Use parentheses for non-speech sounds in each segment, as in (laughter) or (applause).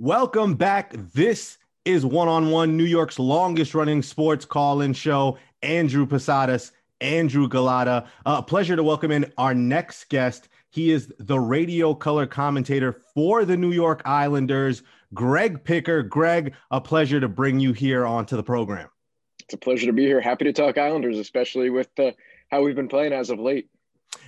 Welcome back. This is one on one New York's longest running sports call in show. Andrew Posadas, Andrew Galata. A uh, pleasure to welcome in our next guest. He is the radio color commentator for the New York Islanders, Greg Picker. Greg, a pleasure to bring you here onto the program. It's a pleasure to be here. Happy to talk Islanders, especially with uh, how we've been playing as of late.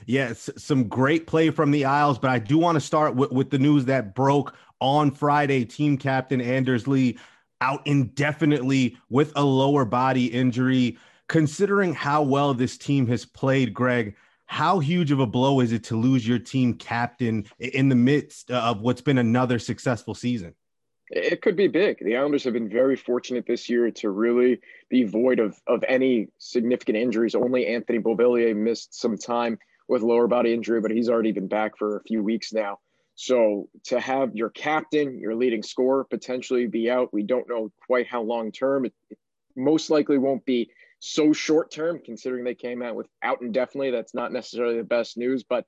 Yes, some great play from the Isles, but I do want to start with, with the news that broke on Friday. Team captain Anders Lee out indefinitely with a lower body injury. Considering how well this team has played, Greg, how huge of a blow is it to lose your team captain in the midst uh, of what's been another successful season? It could be big. The Islanders have been very fortunate this year to really be void of, of any significant injuries. Only Anthony Beauvillier missed some time with lower body injury, but he's already been back for a few weeks now. So to have your captain, your leading scorer potentially be out, we don't know quite how long term. It, it most likely won't be so short term, considering they came out with out indefinitely. That's not necessarily the best news, but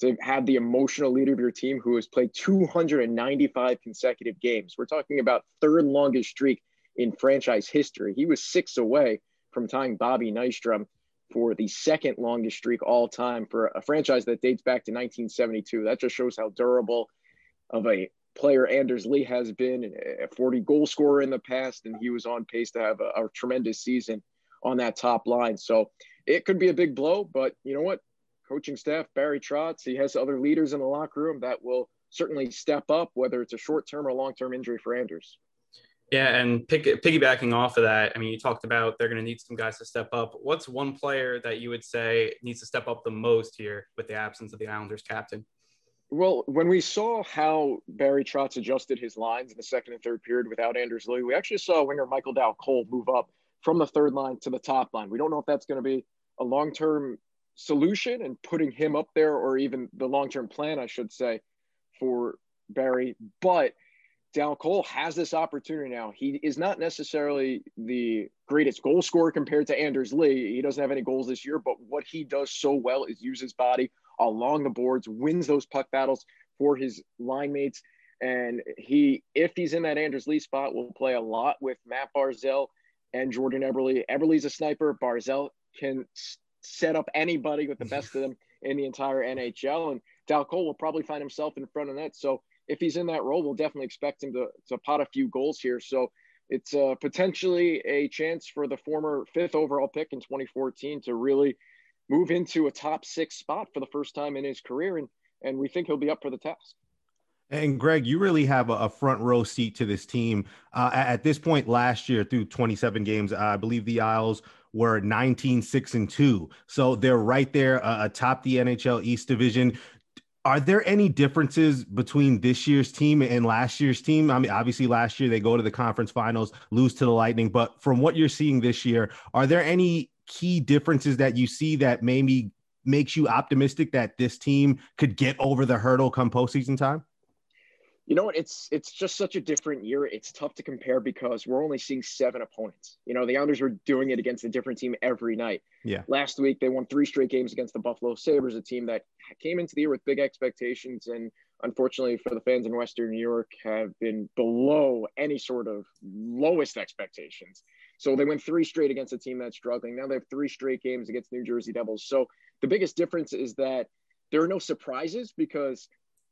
to have the emotional leader of your team who has played 295 consecutive games, we're talking about third longest streak in franchise history. He was six away from tying Bobby Nystrom for the second longest streak all time for a franchise that dates back to 1972. That just shows how durable of a player Anders Lee has been, a 40 goal scorer in the past, and he was on pace to have a, a tremendous season on that top line. So it could be a big blow, but you know what? Coaching staff, Barry Trotz, he has other leaders in the locker room that will certainly step up, whether it's a short term or long term injury for Anders. Yeah, and pick, piggybacking off of that, I mean, you talked about they're going to need some guys to step up. What's one player that you would say needs to step up the most here with the absence of the Islanders captain? Well, when we saw how Barry Trotz adjusted his lines in the second and third period without Anders Lee, we actually saw winger Michael Dal Colle move up from the third line to the top line. We don't know if that's going to be a long term solution and putting him up there, or even the long term plan, I should say, for Barry. But Dal Colle has this opportunity now. He is not necessarily the greatest goal scorer compared to Anders Lee. He doesn't have any goals this year, but what he does so well is use his body along the boards, wins those puck battles for his line mates. And he, if he's in that Anders Lee spot, will play a lot with Matt Barzal and Jordan Eberle. Eberle's a sniper. Barzal can set up anybody with the best of them (laughs) in the entire NHL. And Dal Colle will probably find himself in front of that. So if he's in that role, we'll definitely expect him to, to pot a few goals here. So it's uh, potentially a chance for the former fifth overall pick in 2014 to really move into a top six spot for the first time in his career. And, and we think he'll be up for the task. And Greg, you really have a, front row seat to this team. Uh, at this point last year, through 27 games, I believe the Isles were 19 6 and 2 so they're right there uh, atop the nhl east division are there any differences between this year's team and last year's team? I mean, obviously, last year they go to the conference finals, lose to the Lightning, but from what you're seeing this year, are there any key differences that you see that maybe makes you optimistic that this team could get over the hurdle come postseason time? You know what? It's it's just such a different year. It's tough to compare because we're only seeing seven opponents. You know, the Islanders were doing it against a different team every night. Yeah. Last week they won three straight games against the Buffalo Sabres, a team that came into the year with big expectations and unfortunately for the fans in Western New York have been below any sort of lowest expectations. So they win three straight against a team that's struggling. Now they have three straight games against New Jersey Devils. So the biggest difference is that there are no surprises because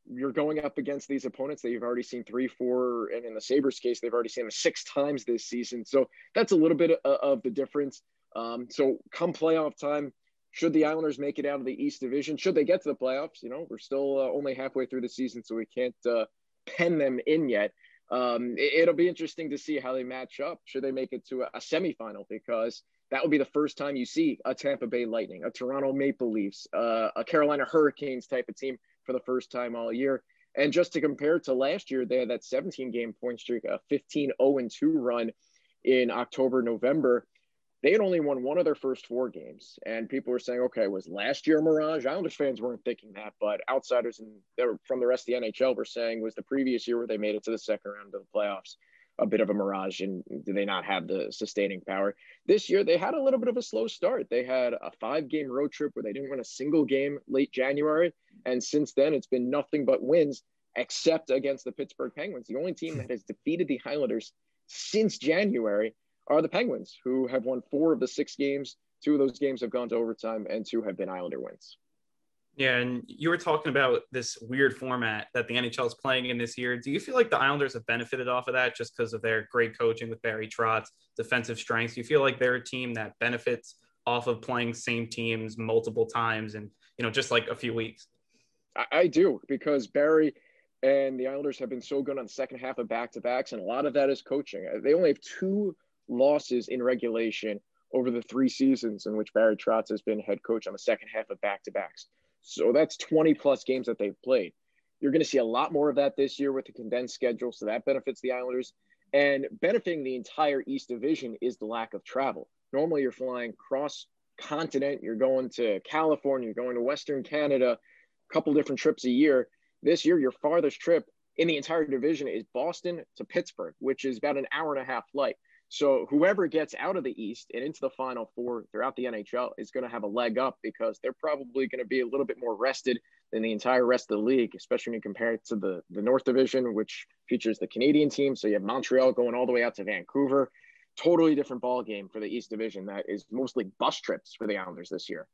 you're going up against these opponents that you've already seen three, four, and in the Sabres case, they've already seen them six times this season. So that's a little bit of, the difference. Um, so come playoff time, should the Islanders make it out of the East Division, should they get to the playoffs, you know, we're still uh, only halfway through the season, so we can't uh, pen them in yet. Um, it, will be interesting to see how they match up. Should they make it to a, a semifinal? Because that would be the first time you see a Tampa Bay Lightning, a Toronto Maple Leafs, uh, a Carolina Hurricanes type of team for the first time all year. And just to compare to last year, they had that 17 game point streak, a 15 0 2 run in October, November. They had only won one of their first four games. And people were saying, okay, was last year mirage? Islanders fans weren't thinking that, but outsiders and from the rest of the NHL were saying was the previous year where they made it to the second round of the playoffs a bit of a mirage and do they not have the sustaining power this year they had a little bit of a slow start they had a five game road trip where they didn't win a single game late january and since then it's been nothing but wins except against the Pittsburgh Penguins. The only team that has defeated the Islanders since January are the Penguins, who have won four of the six games. Two of those games have gone to overtime, and two have been Islander wins. Yeah, and you were talking about this weird format that the NHL is playing in this year. Do you feel like the Islanders have benefited off of that just because of their great coaching with Barry Trotz, defensive strengths? Do you feel like they're a team that benefits off of playing same teams multiple times and you know just like a few weeks? I, I do because Barry and the Islanders have been so good on the second half of back to backs, and a lot of that is coaching. Uh, they only have two losses in regulation over the three seasons in which Barry Trotz has been head coach on the second half of back to backs. So that's 20 plus games that they've played. You're going to see a lot more of that this year with the condensed schedule. So that benefits the Islanders. And benefiting the entire East Division is the lack of travel. Normally, you're flying cross continent, you're going to California, you're going to Western Canada, a couple different trips a year. This year, your farthest trip in the entire division is Boston to Pittsburgh, which is about an hour and a half flight. So whoever gets out of the East and into the Final Four throughout the NHL is going to have a leg up because they're probably going to be a little bit more rested than the entire rest of the league, especially when you compare it to the, the North Division, which features the Canadian team. So you have Montreal going all the way out to Vancouver. Totally different ball game for the East Division that is mostly bus trips for the Islanders this year.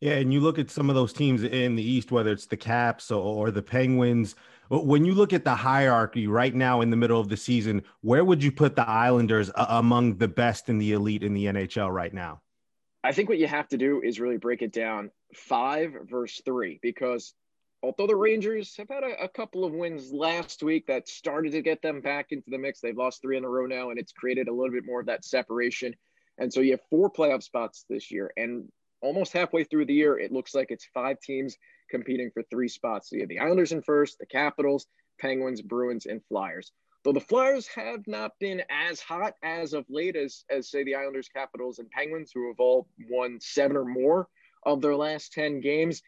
Yeah, and you look at some of those teams in the East, whether it's the Caps or, the Penguins when you look at the hierarchy right now in the middle of the season, where would you put the Islanders among the best in the elite in the NHL right now? I think what you have to do is really break it down five versus three, because although the Rangers have had a, a, couple of wins last week that started to get them back into the mix, they've lost three in a row now, and it's created a little bit more of that separation. And so you have four playoff spots this year, and almost halfway through the year, it looks like it's five teams competing for three spots. So you have the Islanders in first, the Capitals, Penguins, Bruins, and Flyers. Though the Flyers have not been as hot as of late as, as say, the Islanders, Capitals, and Penguins, who have all won seven or more of their last 10 games.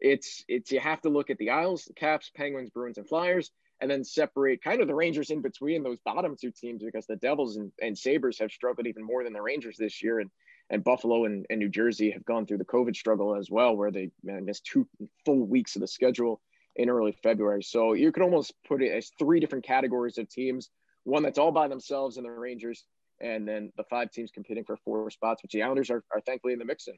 It's it's you have to look at the Isles, the Caps, Penguins, Bruins, and Flyers, and then separate kind of the Rangers in between those bottom two teams because the Devils and, and Sabres have struggled even more than the Rangers this year. And and Buffalo and, and New Jersey have gone through the COVID struggle as well, where they man, missed two full weeks of the schedule in early February. So you could almost put it as three different categories of teams one that's all by themselves in the Rangers, and then the five teams competing for four spots, which the Islanders are, are thankfully in the mix in.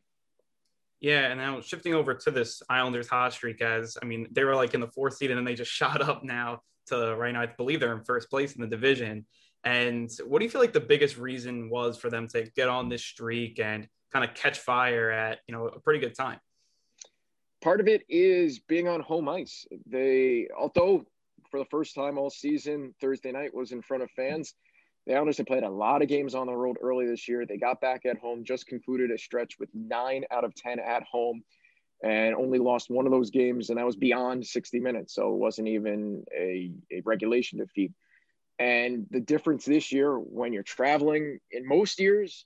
Yeah, and now shifting over to this Islanders hot streak, as I mean, they were like in the fourth seed, and then they just (laughs) shot up now to right now. I believe they're in first place in the division. And what do you feel like the biggest reason was for them to get on this streak and kind of catch fire at, you know, a pretty good time? Part of it is being on home ice. They, although for the first time all season, Thursday night was in front of fans. The Islanders have played a lot of games on the road early this year. They got back at home, just concluded a stretch with nine out of 10 at home and only lost one of those games, and that was beyond 60 minutes. So it wasn't even a, a regulation defeat. And the difference this year, when you're traveling, in most years,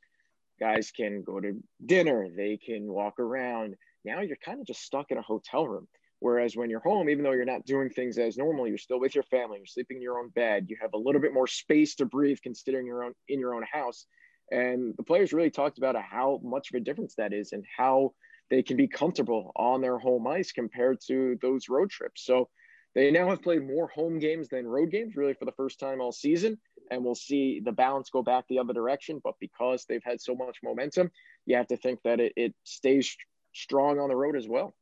guys can go to dinner, they can walk around. Now you're kind of just stuck in a hotel room. Whereas when you're home, even though you're not doing things as normal, you're still with your family, you're sleeping in your own bed, you have a little bit more space to breathe considering your own in your own house. And the players really talked about how much of a difference that is and how they can be comfortable on their home ice compared to those road trips. So they now have played more home games than road games, really, for the first time all season. And we'll see the balance go back the other direction. But because they've had so much momentum, you have to think that it, it stays strong on the road as well.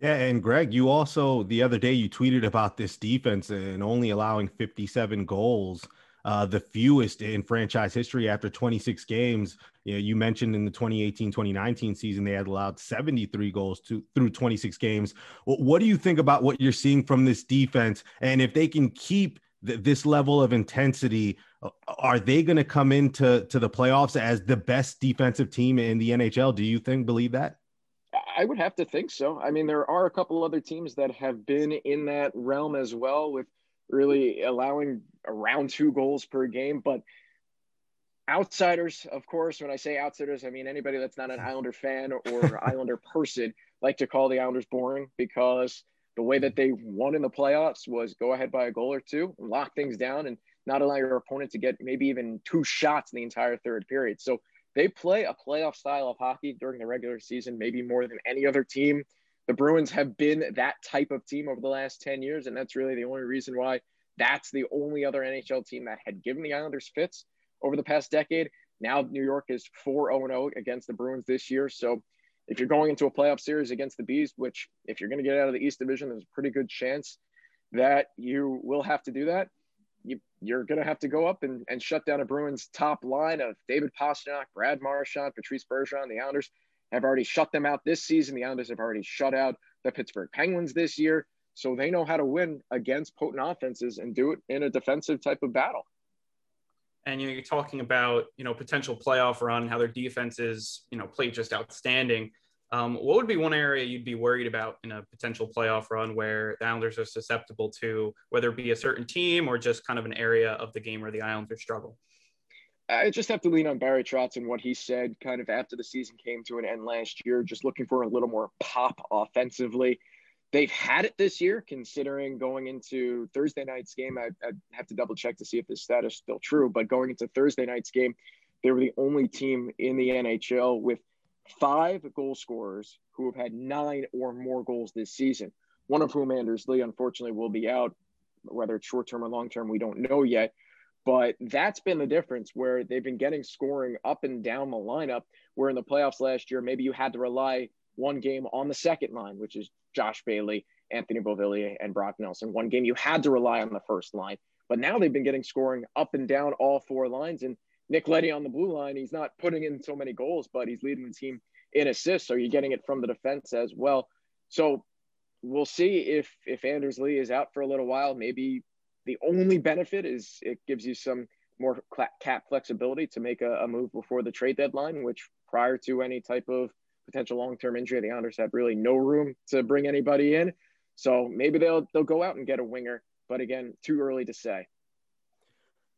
Yeah, and Greg, you also the other day you tweeted about this defense and only allowing 57 goals uh, the fewest in franchise history after 26 games. You, know, you mentioned in the 2018-2019 season they had allowed 73 goals to through 26 games. What do you think about what you're seeing from this defense, and if they can keep th- this level of intensity, uh, are they going to come into to the playoffs as the best defensive team in the NHL? Do you think believe that? I would have to think so. I mean, there are a couple other teams that have been in that realm as well with really allowing around two goals per game. But outsiders, of course, when I say outsiders, I mean anybody that's not an Islander fan or (laughs) Islander person, like to call the Islanders boring because the way that they won in the playoffs was go ahead by a goal or two, lock things down, and not allow your opponent to get maybe even two shots in the entire third period. So they play a playoff style of hockey during the regular season, maybe more than any other team the Bruins have been that type of team over the last 10 years. And that's really the only reason why that's the only other NHL team that had given the Islanders fits over the past decade. Now New York is 4 0 0 against the Bruins this year. So if you're going into a playoff series against the Bees, which if you're going to get out of the East Division, there's a pretty good chance that you will have to do that. You, you're going to have to go up and, and shut down a Bruins top line of David Pastrnak, Brad Marchand, Patrice Bergeron. The Islanders have already shut them out this season. The Islanders have already shut out the Pittsburgh Penguins this year. So they know how to win against potent offenses and do it in a defensive type of battle. And you know, you're talking about you know potential playoff run, how their defenses you know played just outstanding. Um, what would be one area you'd be worried about in a potential playoff run where the Islanders are susceptible to, whether it be a certain team or just kind of an area of the game where the Islanders struggle? I just have to lean on Barry Trotz and what he said kind of after the season came to an end last year, just looking for a little more pop offensively. They've had it this year, considering going into Thursday night's game. I, I have to double check to see if this stat is still true, but going into Thursday night's game, they were the only team in the NHL with five goal scorers who have had nine or more goals this season, one of whom, Anders Lee, unfortunately, will be out. Whether it's short term or long term, we don't know yet. But that's been the difference where they've been getting scoring up and down the lineup. Where in the playoffs last year, maybe you had to rely one game on the second line, which is Josh Bailey, Anthony Beauvillier, and Brock Nelson. One game you had to rely on the first line. But now they've been getting scoring up and down all four lines. And Nick Leddy on the blue line, he's not putting in so many goals, but he's leading the team in assists. So you're getting it from the defense as well. So we'll see if if Anders Lee is out for a little while. Maybe the only benefit is it gives you some more cap flexibility to make a, a move before the trade deadline, which prior to any type of potential long-term injury, the Islanders had really no room to bring anybody in. So maybe they'll they'll go out and get a winger, but again, too early to say.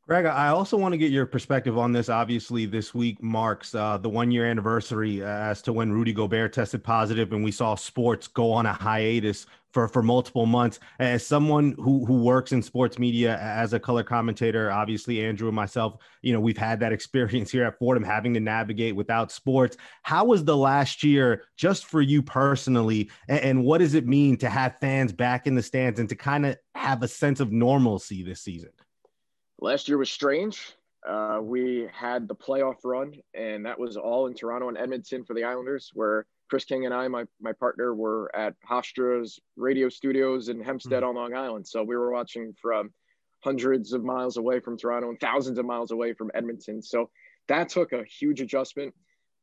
Greg, I also want to get your perspective on this. Obviously, this week marks uh, the one year anniversary as to when Rudy Gobert tested positive, and we saw sports go on a hiatus for, for multiple months. As someone who, who works in sports media as a color commentator, obviously, Andrew and myself, you know, we've had that (laughs) experience here at Fordham having to navigate without sports. How was the last year just for you personally? And, and what does it mean to have fans back in the stands and to kind of have a sense of normalcy this season? Last year was strange. Uh, we had the playoff run, and that was all in Toronto and Edmonton for the Islanders, where Chris King and I, my, my partner, were at Hofstra's radio studios in Hempstead mm-hmm. on Long Island. So we were watching from hundreds of miles away from Toronto and thousands of miles away from Edmonton. So that took a huge adjustment.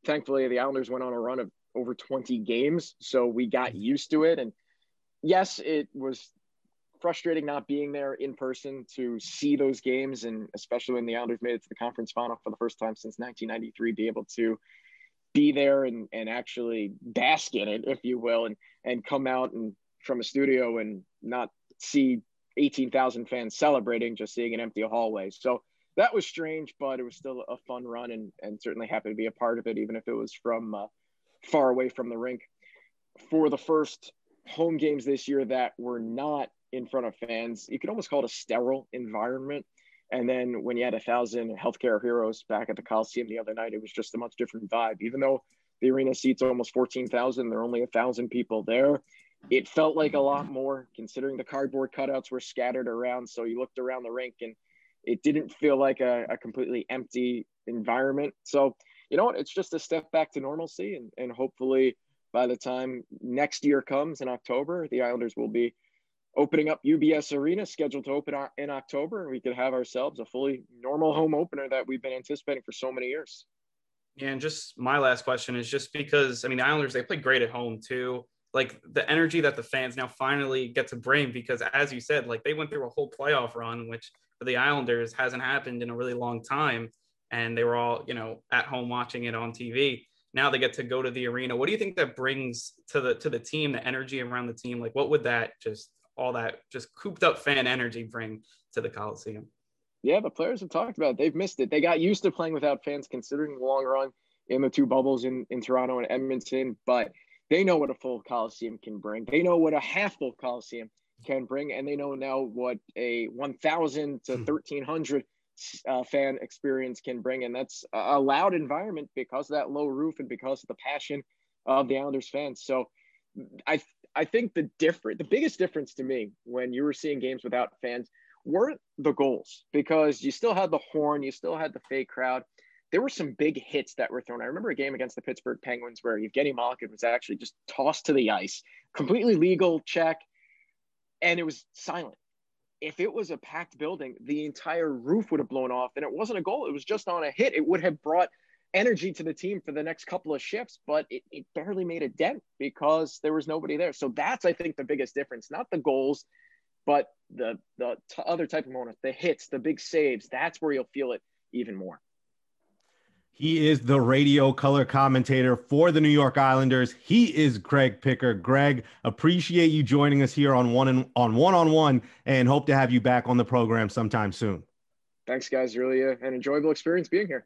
Thankfully, the Islanders went on a run of over 20 games. So we got mm-hmm. used to it. And yes, it was frustrating not being there in person to see those games, and especially when the Islanders made it to the conference final for the first time since 1993, be able to be there and, and actually bask in it, if you will, and and come out and from a studio and not see 18,000 fans celebrating, just seeing an empty hallway. So that was strange, but it was still a fun run, and and certainly happy to be a part of it, even if it was from uh, far away from the rink. For the first home games this year that were not in front of fans. You could almost call it a sterile environment. And then when you had a thousand healthcare heroes back at the Coliseum the other night, it was just a much different vibe. Even though the arena seats almost 14,000, there are only a thousand people there. It felt like a lot more considering the cardboard cutouts were scattered around. So you looked around the rink and it didn't feel like a, a completely empty environment. So, you know what? It's just a step back to normalcy. And, and hopefully by the time next year comes in October, the Islanders will be opening up UBS Arena, scheduled to open in October, and we could have ourselves a fully normal home opener that we've been anticipating for so many years. Yeah, and just my last question is just because I mean the Islanders they play great at home too. Like the energy that the fans now finally get to bring because as you said, like they went through a whole playoff run, which for the Islanders hasn't happened in a really long time. And they were all, you know, at home watching it on TV. Now they get to go to the arena. What do you think that brings to the to the team, the energy around the team? Like what would that just all that just cooped up fan energy bring to the Coliseum. Yeah, the players have talked about it. They've missed it. They got used to playing without fans considering the long run in the two bubbles in, in Toronto and Edmonton, but they know what a full Coliseum can bring. They know what a half full Coliseum can bring, and they know now what a 1,000 to 1,300 hmm. uh, fan experience can bring. And that's a loud environment because of that low roof and because of the passion of the Islanders fans. So I I think the different the biggest difference to me when you were seeing games without fans weren't the goals because you still had the horn, you still had the fake crowd. There were some big hits that were thrown. I remember a game against the Pittsburgh Penguins where Evgeny Malkin was actually just tossed to the ice, completely legal check, and it was silent. If it was a packed building, the entire roof would have blown off, and it wasn't a goal. It was just on a hit. It would have brought energy to the team for the next couple of shifts, but it, it barely made a dent because there was nobody there. So that's, I think, the biggest difference. Not the goals, but the the t- other type of moments, the hits, the big saves. That's where you'll feel it even more. He is the radio color commentator for the New York Islanders. He is Greg Picker. Greg, appreciate you joining us here on one and on one on one, and hope to have you back on the program sometime soon. Thanks, guys. Really uh, an enjoyable experience being here.